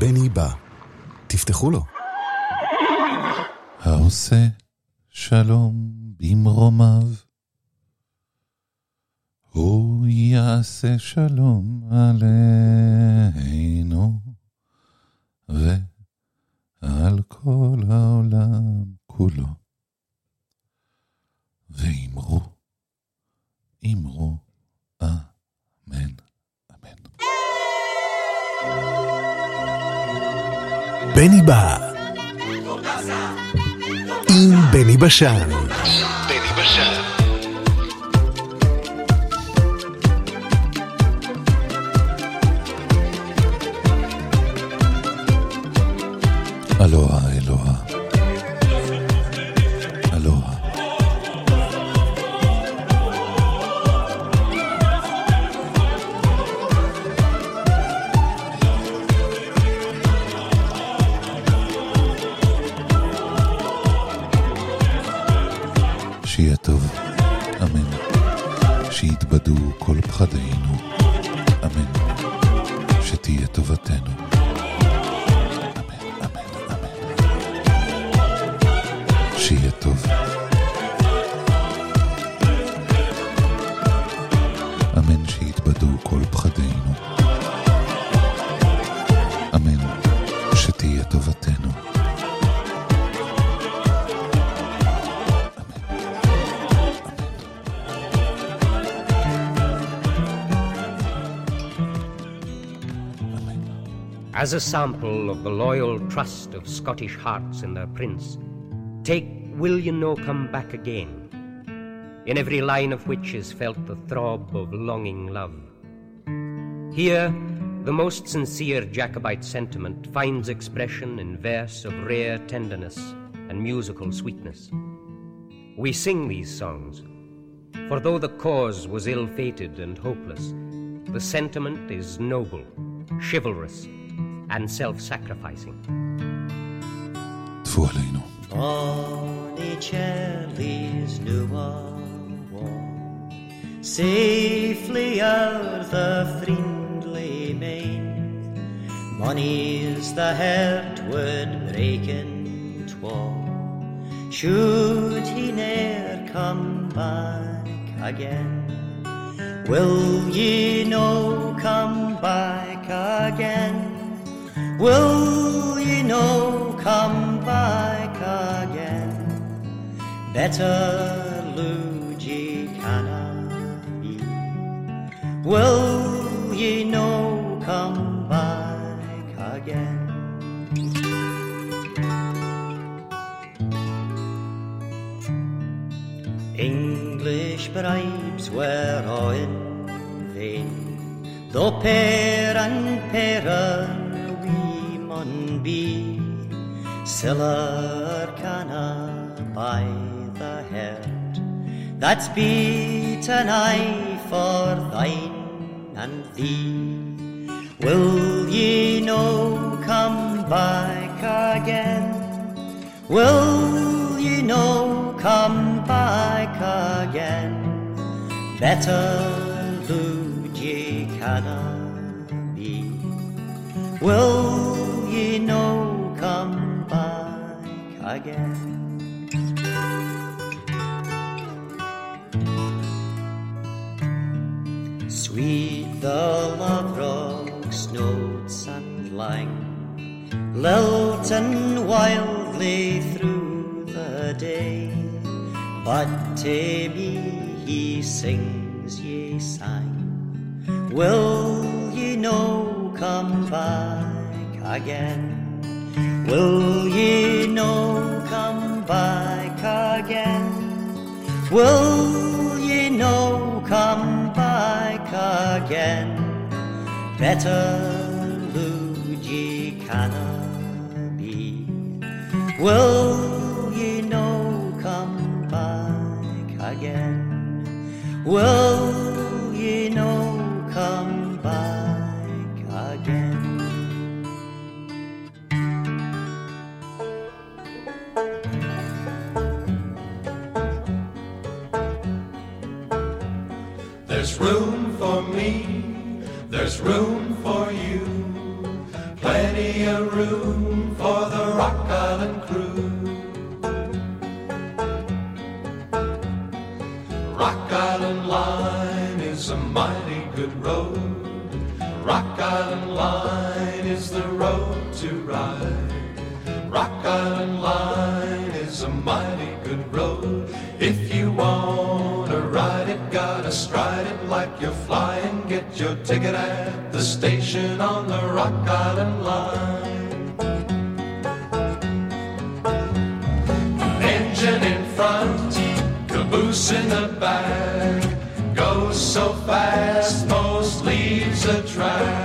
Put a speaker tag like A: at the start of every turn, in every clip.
A: בני בא. תפתחו לו.
B: העושה שלום במרומיו, הוא יעשה שלום עלינו ועל כל העולם כולו. ואמרו, אמרו,
A: בני בא. עם בני בשן.
C: As a sample of the loyal trust of Scottish hearts in their prince, take Will You No Come Back Again, in every line of which is felt the throb of longing love. Here, the most sincere Jacobite sentiment finds expression in verse of rare tenderness and musical sweetness. We sing these songs, for though the cause was ill fated and hopeless, the sentiment is noble, chivalrous, and self sacrificing.
D: Safely out the friendly main. Money's the heart would break in twain. should he ne'er come back again. Will ye no come back again? Will ye no come back again? Better lose ye cannot be. Will ye no come back again? English bribes were all in vain, though pair and pair mun be. Siller canna by the head, that's beaten I for thine and thee. Will ye no come back again? Will ye no come back again? Better lose ye canna be. Will again? Sweet the love rocks, notes and lang, lilting wildly through the day. But to me he sings ye sang, Will ye no come back again? Will ye no come back again? Will ye no come back again? Better lose ye canna be. Will ye no come back again? Will
E: wanna ride it, gotta stride it like you're flying. Get your ticket at the station on the Rock Island line. Engine in front, caboose in the back. Goes so fast, most leaves a track.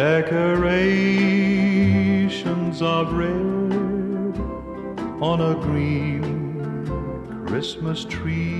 B: Decorations of red on a green Christmas tree.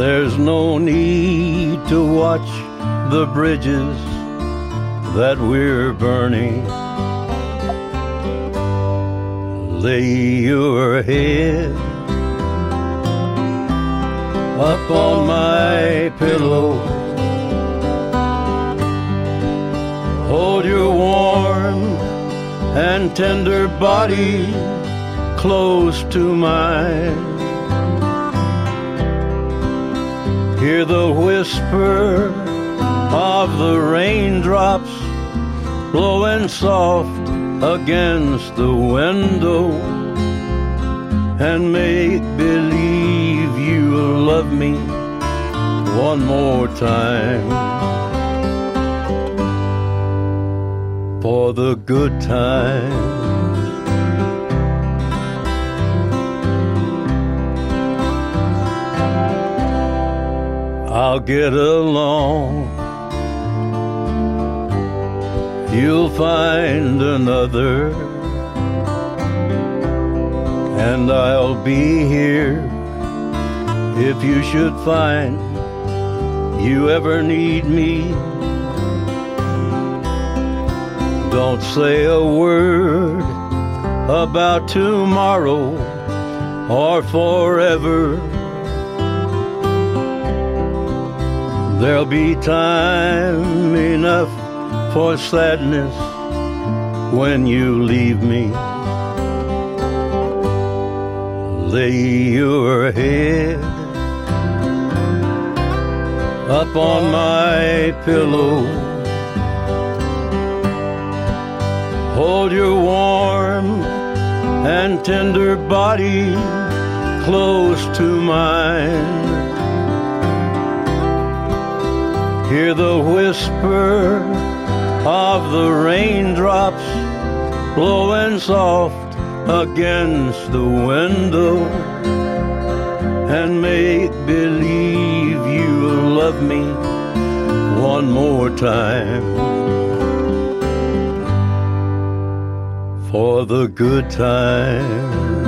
F: There's no need to watch the bridges that we're burning. Lay your head up on my pillow. Hold your warm and tender body close to mine. Hear the whisper of the raindrops blowing soft against the window and make believe you'll love me one more time for the good times. I'll get along. You'll find another, and I'll be here if you should find you ever need me. Don't say a word about tomorrow or forever. There'll be time enough for sadness when you leave me. Lay your head up on my pillow. Hold your warm and tender body close to mine. Hear the whisper of the raindrops blowing soft against the window and make believe you'll love me one more time for the good time.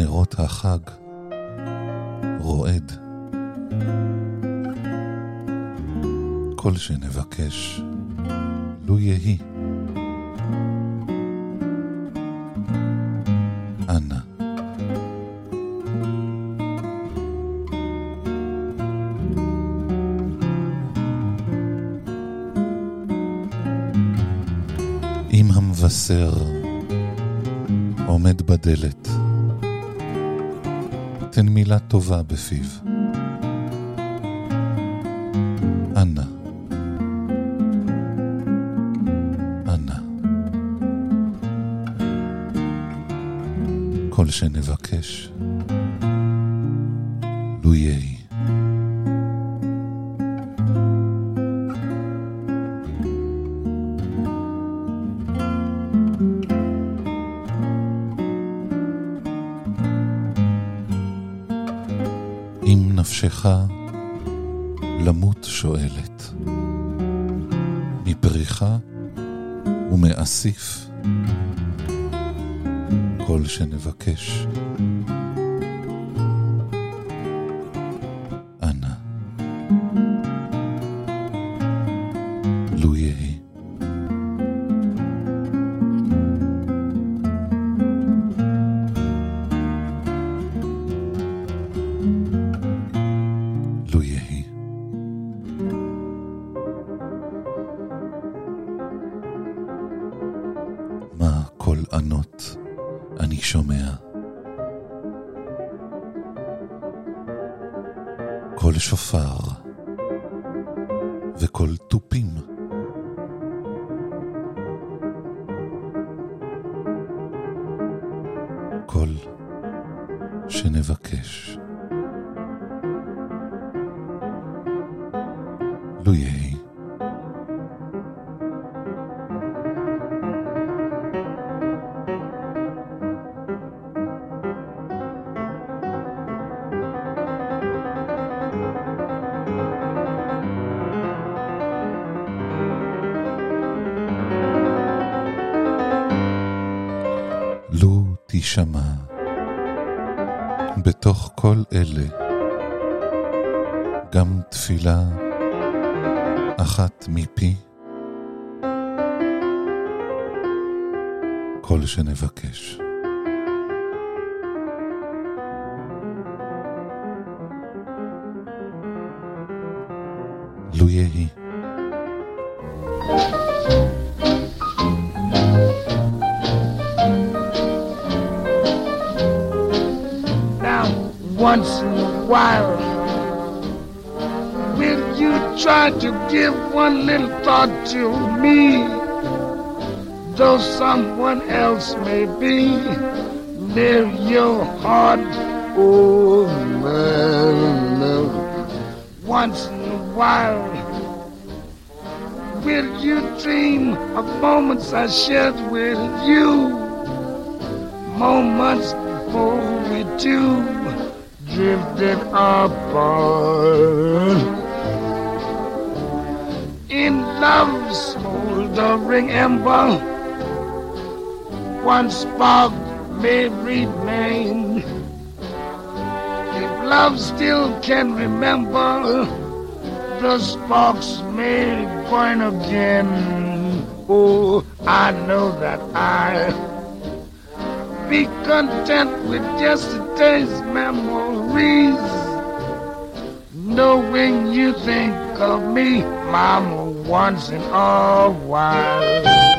G: נרות החג רועד. כל שנבקש, לו יהי. המבשר עומד בדלת, תן מילה טובה בפיו. אנא. אנא. כל שנבקש, וקול תופים. קול שנבקש. לו יהי. בתוך כל אלה גם תפילה אחת מפי כל שנבקש. לו יהי.
H: Try to give one little thought to me? Though someone else may be near your heart, oh man, once in a while. Will you dream of moments I shared with you? Moments before we two drifted apart. Love's smoldering ember, one spark may remain. If love still can remember, the sparks may burn again. Oh, I know that I be content with yesterday's memories. Knowing you think of me, Mama, once in a while.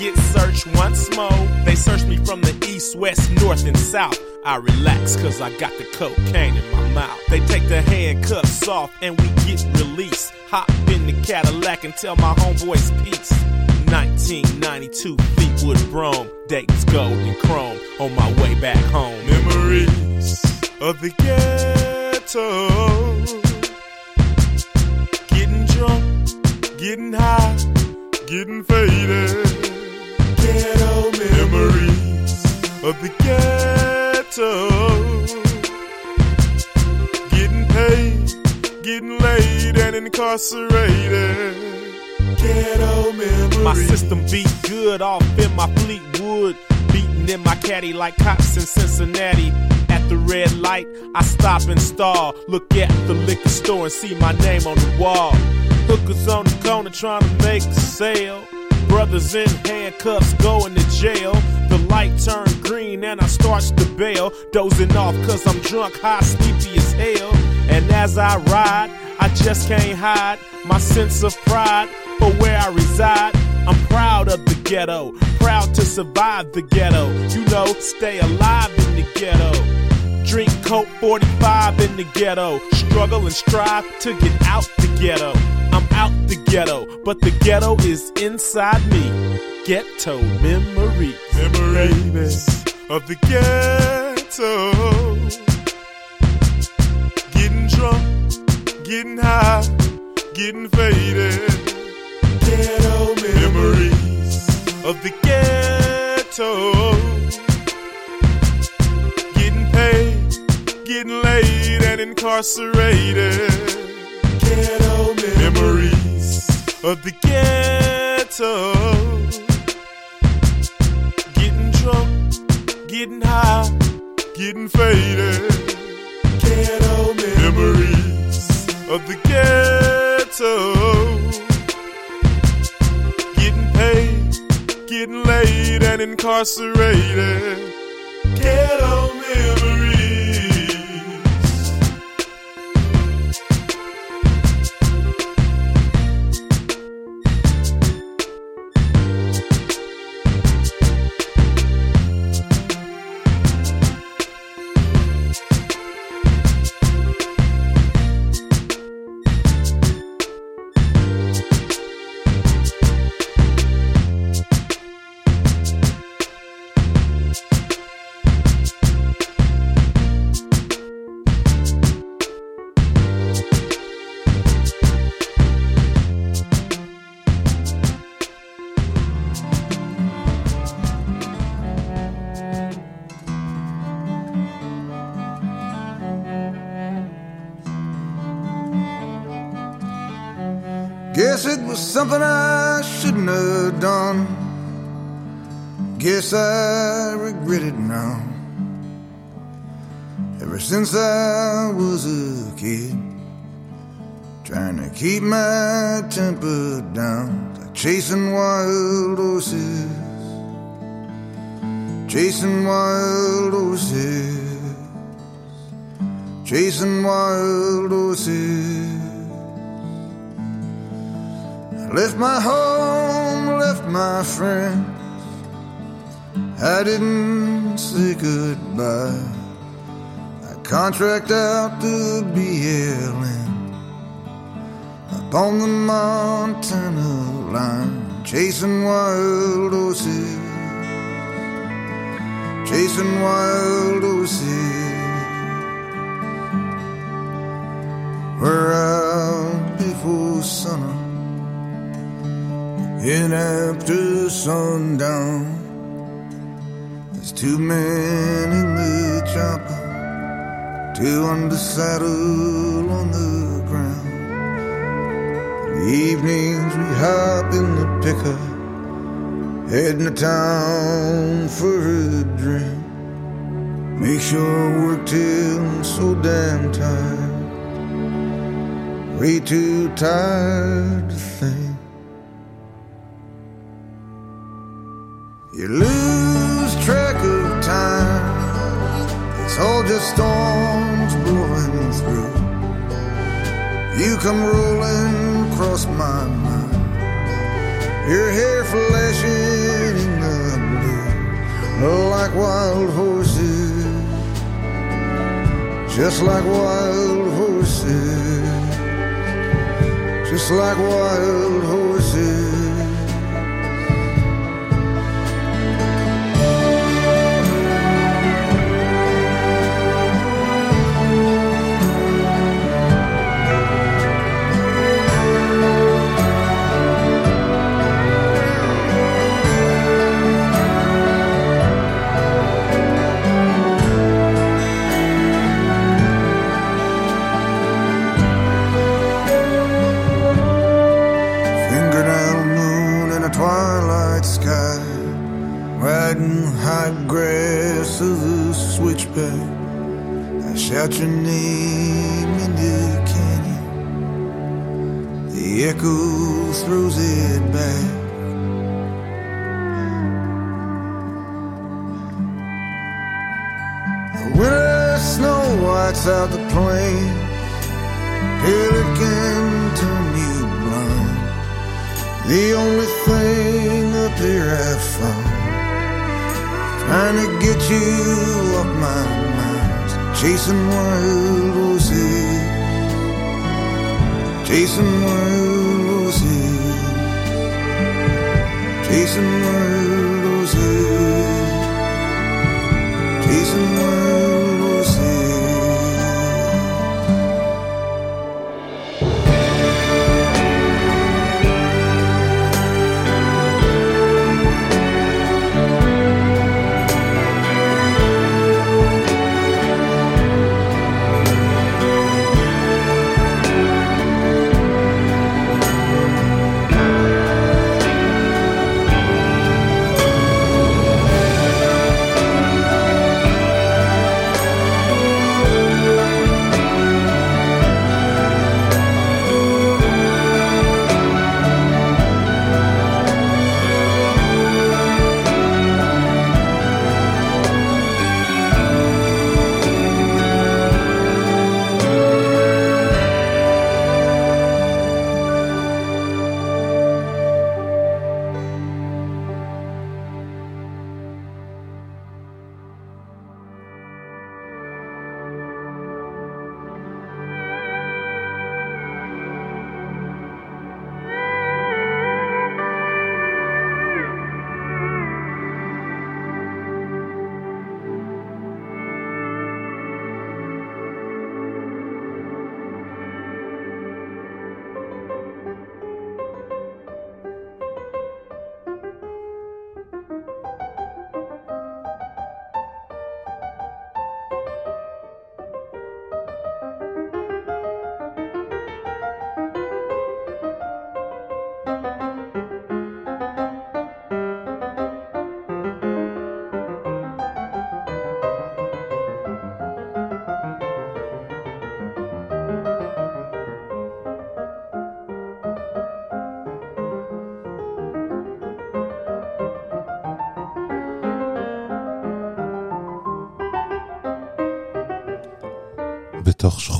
I: Get searched once more. They search me from the east, west, north, and south. I relax cause I got the cocaine in my mouth. They take the handcuffs off and we get released. Hop in the Cadillac and tell my homeboys peace. 1992 Fleetwood Brougham, Dayton's gold and chrome on my way back home. Memories of the ghetto. Getting drunk, getting high, getting faded.
E: Ghetto
I: Memories of the ghetto. Getting paid, getting laid, and incarcerated. My system beat good off in my Fleetwood. Beating in my caddy like cops in Cincinnati. At the red light, I stop and stall. Look at the liquor store and see my name on the wall. Hookers on the corner trying to make a sale. Brothers in handcuffs going to jail. The light turned green and I starts to bail. Dozing off cause I'm drunk, high, sleepy as hell. And as I ride, I just can't hide my sense of pride for where I reside. I'm proud of the ghetto, proud to survive the ghetto. You know, stay alive in the ghetto. Drink Colt 45 in the ghetto. Struggle and strive to get out the ghetto. I'm out the ghetto, but the ghetto is inside me. Ghetto memories, memories of the ghetto. Getting drunk, getting high, getting faded.
E: Ghetto
I: Memories of the ghetto. Getting laid, and incarcerated.
E: Ghetto
I: Memories of the ghetto. Getting drunk, getting high, getting faded.
E: Ghetto
I: Memories of the ghetto. Getting paid, getting laid, and incarcerated. Ghetto memories.
J: Since I was a kid, trying to keep my temper down, like chasing wild horses. chasing wild horses, chasing wild horses. I left my home, left my friends. I didn't say goodbye. Contract out to BLM up on the Montana line, chasing wild horses, chasing wild horses. We're out before sunup, in after sundown. There's two men in the chopper, two the saddle on the ground. In the evenings we hop in the pickup, heading to town for a drink. Make sure I work till I'm so damn tired, way too tired to think. You lose track of time. Just storms blowing through. You come rolling across my mind. Your hair flashing in the blue, like wild horses, just like wild horses, just like wild horses. High grass of the switchback. I shout your name in the canyon, the echo throws it back. The winter snow whites out the plain, you off my mind. Chasing wild roses Chasing wild roses Chasing wild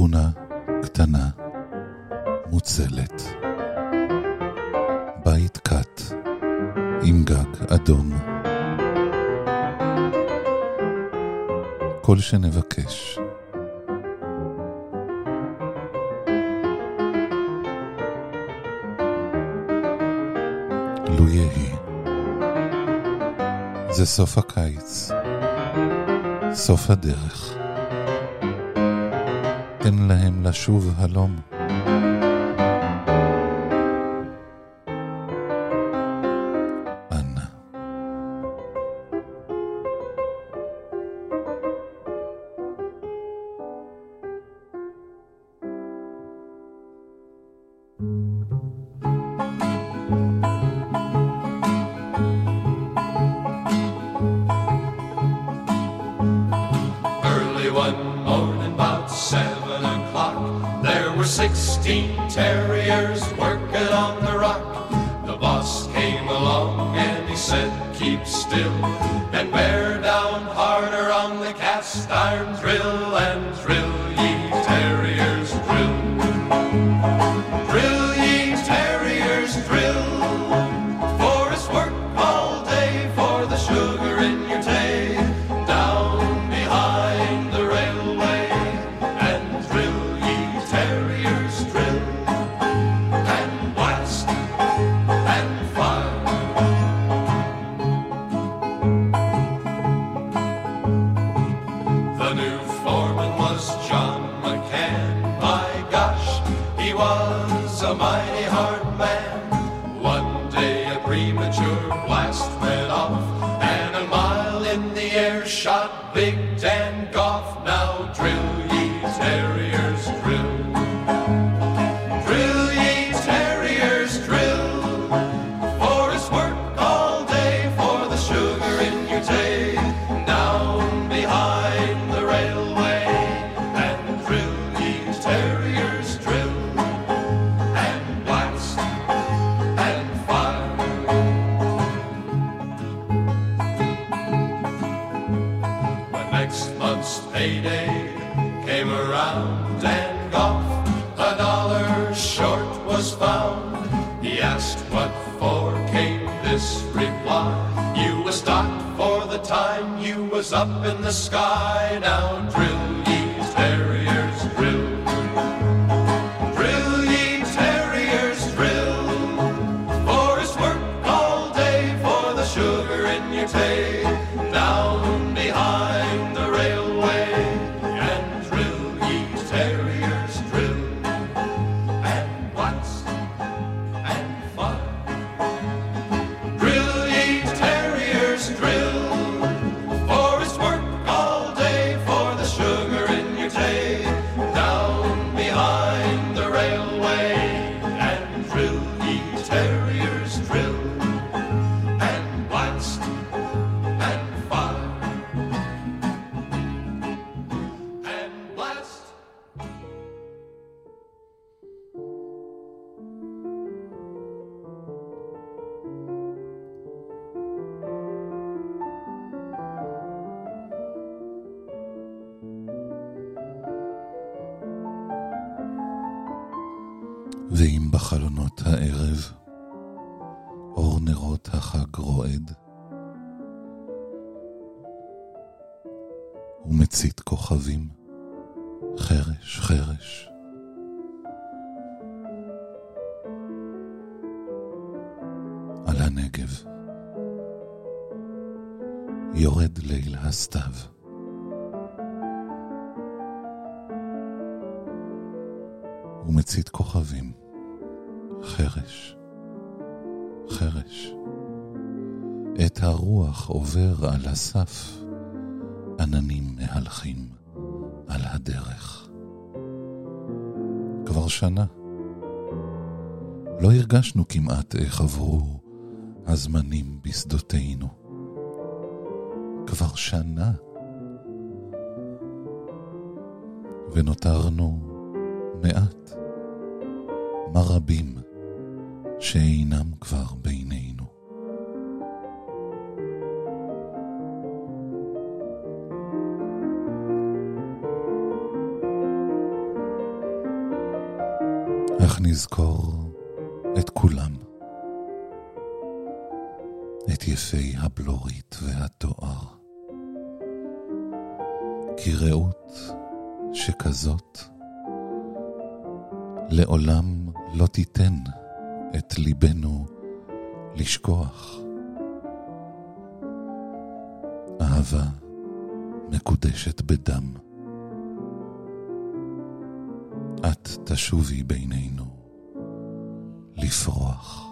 G: שכונה קטנה, מוצלת. בית קט עם גג אדום. כל שנבקש. לו יהי. זה סוף הקיץ, סוף הדרך. תן להם לשוב הלום.
E: terriers. You was stopped for the time you was up in the sky. Now drill
G: עובר על הסף, עננים מהלכים על הדרך. כבר שנה. לא הרגשנו כמעט איך עברו הזמנים בשדותינו. כבר שנה. ונותרנו מעט, מה רבים שאינם כבר בינינו.
F: נזכור את כולם. את יפי הבלורית והתואר. כי רעות שכזאת לעולם לא תיתן את ליבנו לשכוח. אהבה מקודשת בדם. תשובי בינינו לפרוח.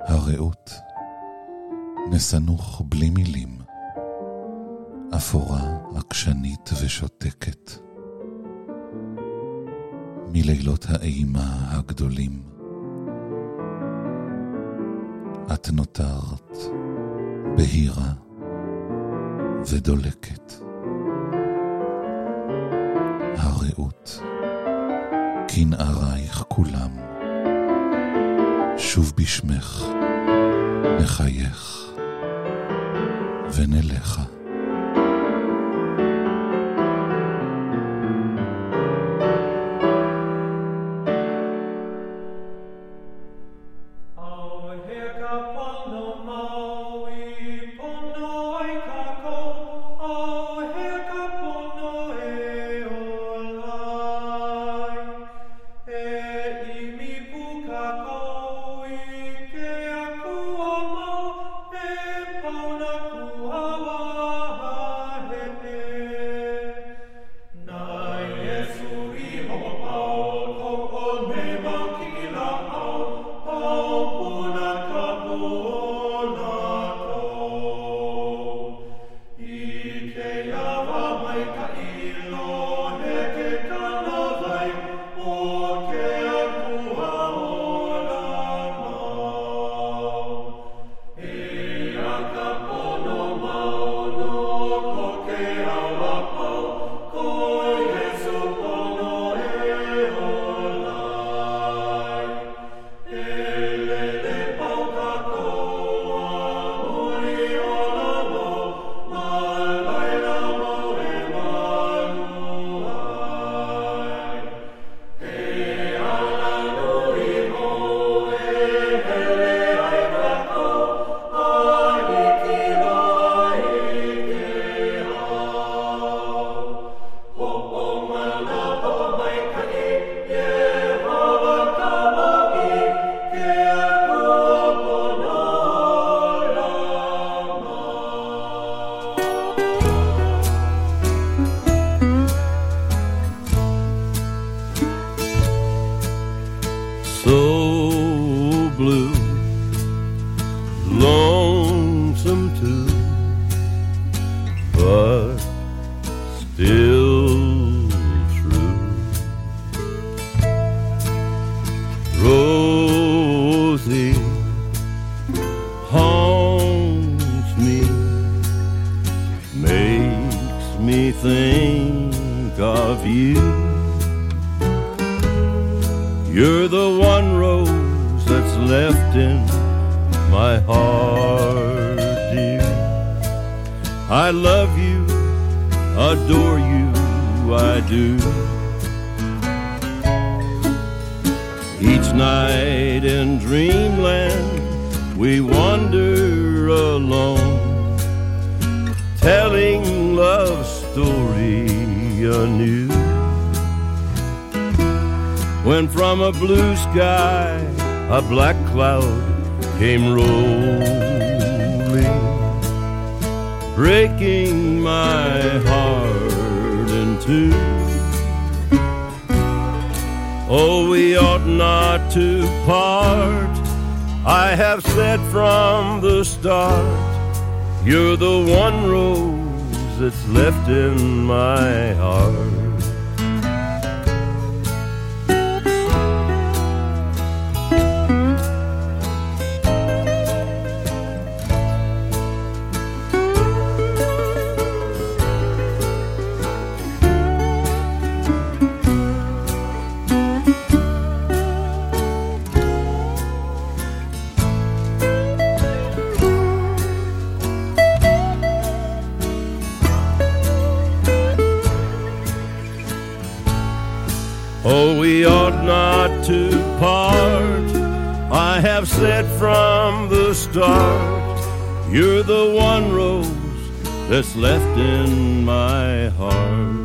F: הרעות נסנוך בלי מילים, אפורה, עקשנית ושותקת. מלילות האימה הגדולים, את נותרת בהירה ודולקת. הרעות, כנערייך כולם, שוב בשמך נחייך ונלכה. Ought not to part. I have said from the start, you're the one rose that's left in my heart.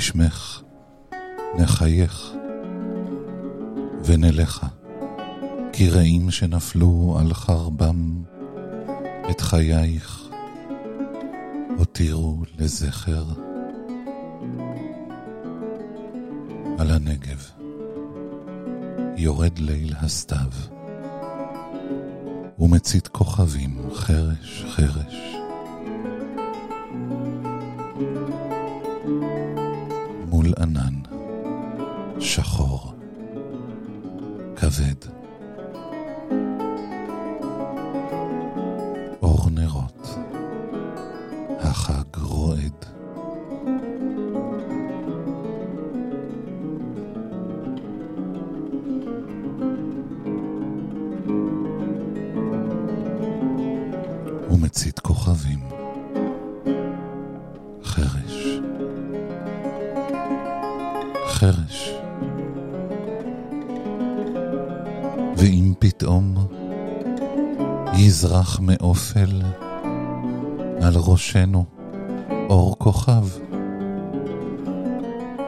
G: בשמך נחייך ונלכה, כי רעים שנפלו על חרבם את חייך הותירו לזכר על הנגב. יורד ליל הסתיו ומצית כוכבים חרש חרש על ראשנו אור כוכב,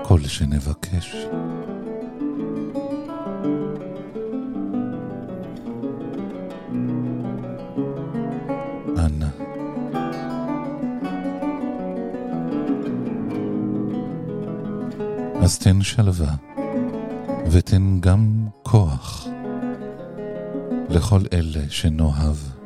G: כל שנבקש. אז תן שלווה, ותן גם כוח לכל אלה שנאהב.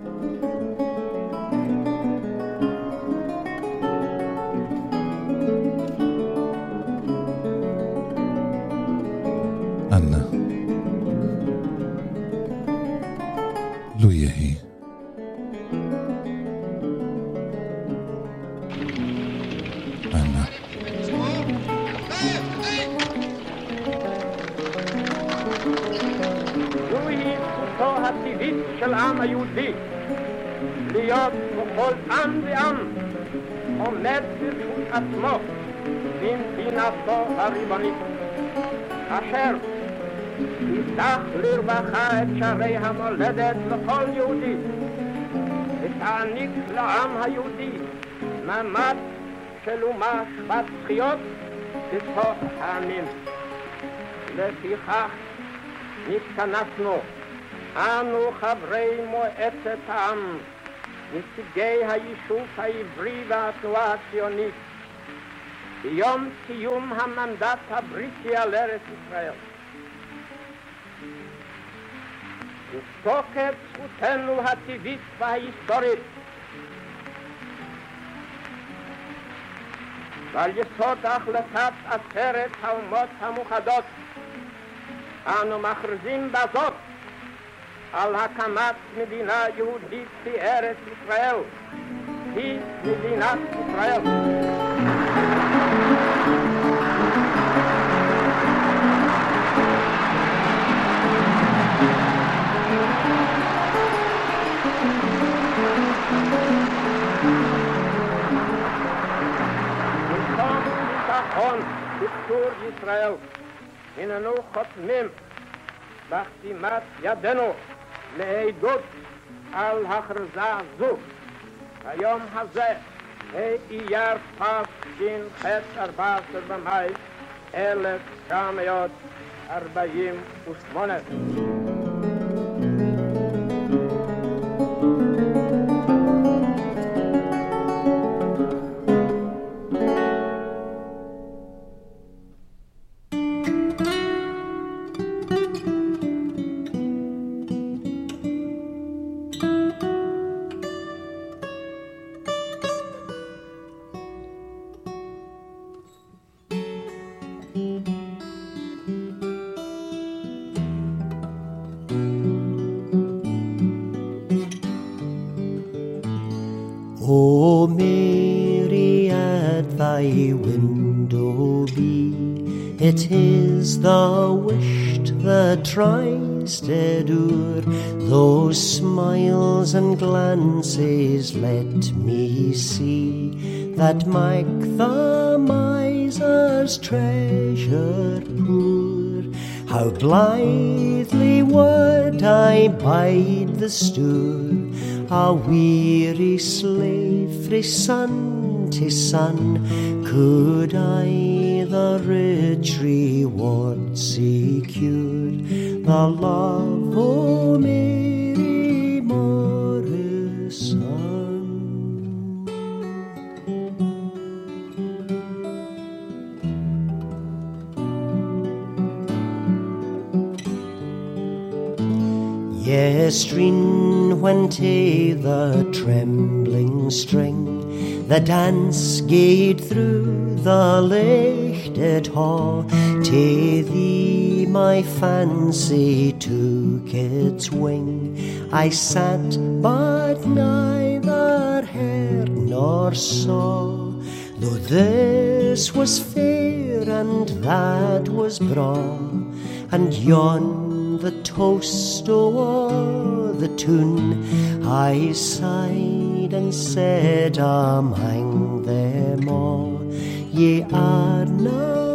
K: אשר יפתח לרווחה את שערי המולדת לכל יהודי ותעניק לעם היהודי מעמד של אומה שוות זכיות בתוך העמים. לפיכך נתכנסנו, אנו חברי מועצת העם, נציגי היישוב העברי והתנועה הציונית, ביום סיום המנדט הבריטי על ארץ ישראל. מתוקף זכותנו הטבעית וההיסטורית ועל יסוד החלטת עשרת האומות המאוחדות אנו מכריזים בזאת על הקמת מדינה יהודית בארץ ישראל, היא מדינת ישראל. בצור ישראל הננו חותמים בחתימת ידינו לעדות על הכרזה זו. היום הזה, ה' אייר תש"ח 14 במאי 1948.
D: To those smiles and glances. Let me see that make the miser's treasure poor. How blithely would I bide the stour, a weary slave frae sun to sun, could I the rich reward secure, love o' Mary Morrison. Yestreen when to the trembling string the dance gate through the lichted hall to thee my fancy took its wing. I sat but neither heard nor saw. Though this was fair and that was braw and yon the toast o' the tune I sighed and said among them all, Ye are na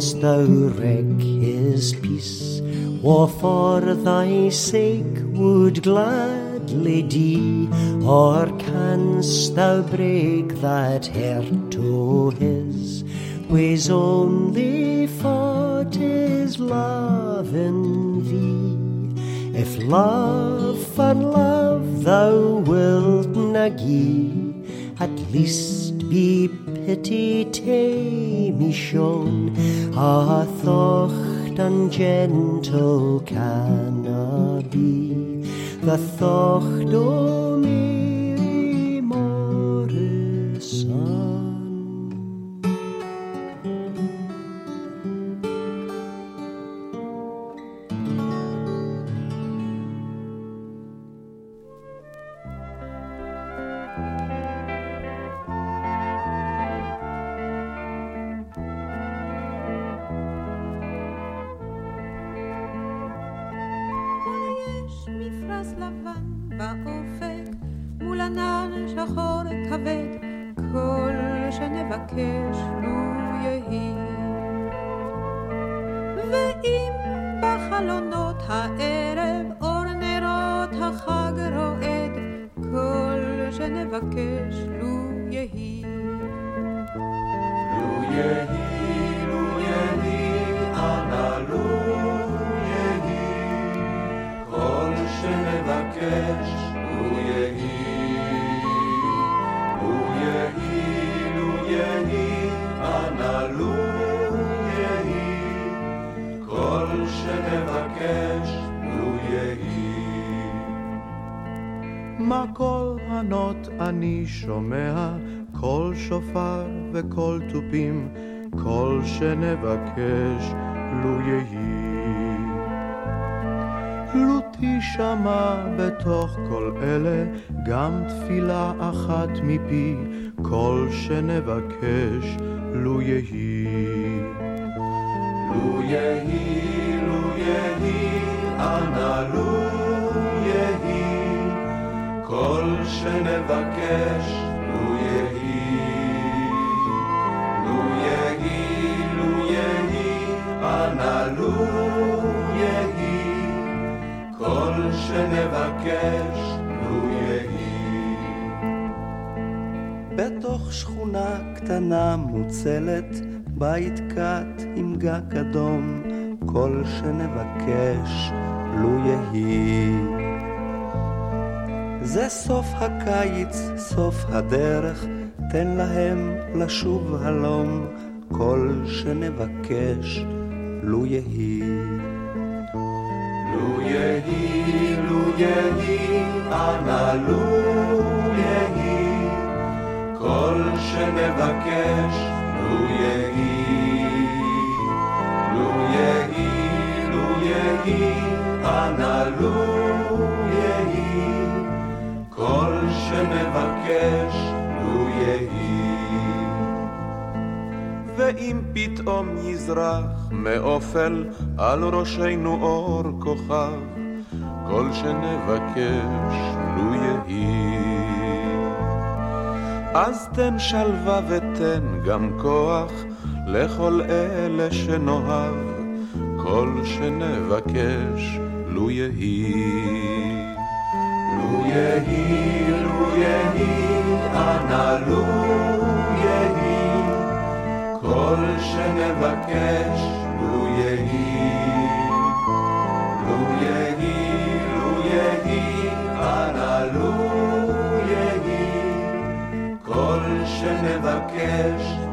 D: canst thou wreck his peace? Or for thy sake would gladly die? Or canst thou break that heart to his? Ways only for tis love in thee. If love for love thou wilt na gie, at least te me shown a ah, thocht and gentle canna be the thocht o Mary
L: שנבקש לו יהי. ואם בחלונות הערב אור נרות החג רועד, כל שנבקש לו יהי.
E: לו יהי, לו יהי, אנא לו יהי, כל שנבקש,
B: מה כל הנות אני שומע, קול שופר וקול תופים, כל שנבקש לו יהי. לו תשמע בתוך כל אלה גם תפילה אחת מפי, כל שנבקש לו יהי.
E: לו יהי, שנבקש, לו יהי. לו יהי, לו יהי, אנא לו יהי, כל שנבקש, לו יהי.
D: בתוך שכונה קטנה מוצלת, בית קט עם גג אדום, כל שנבקש לו יהי. זה סוף הקיץ, סוף הדרך, תן להם לשוב הלום, כל שנבקש לו יהי.
E: לו יהי, לו יהי, אנא לו יהי, כל שנבקש, לו יהי. לו יהי, לו יהי, אנא לו יהי, כל שנבקש, לו יהי.
B: ואם פתאום יזרח מאופל על ראשנו אור כוכב, כל שנבקש לו יהי. אז תן שלווה ותן גם כוח לכל אלה שנאהב, כל שנבקש לו יהי.
E: לו יהי, לו יהי, אנא לו יהי, כל שנבקש, לו יהי. לו יהי, לו יהי, אנא לו יהי, כל שנבקש,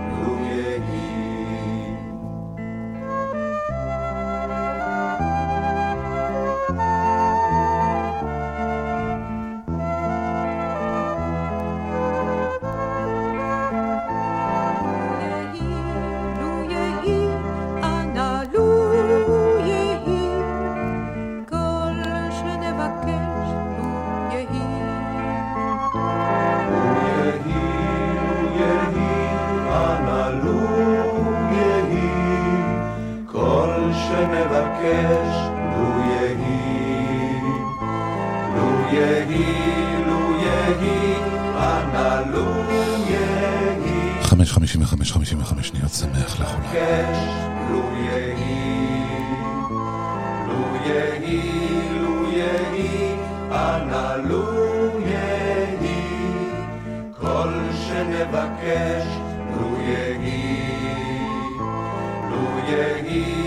G: 55, 55, 55 שניות שמח לכולם.
E: כן, לו יהי, שנבקש, לו יהי, לו יהי.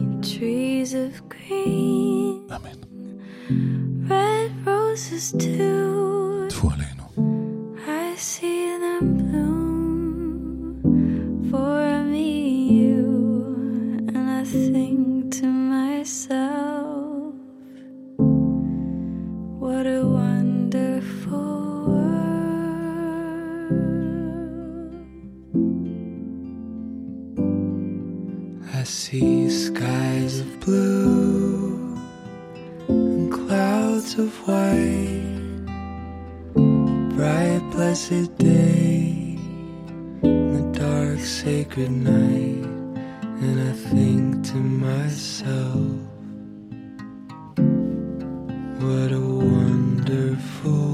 M: trees of green. Amen. Red roses too.
G: Tu aleno.
M: I see them bloom for me you. And I think to myself, what a wonderful world.
N: I see sky blue and clouds of white, bright blessed day, and the dark sacred night, and I think to myself, what a wonderful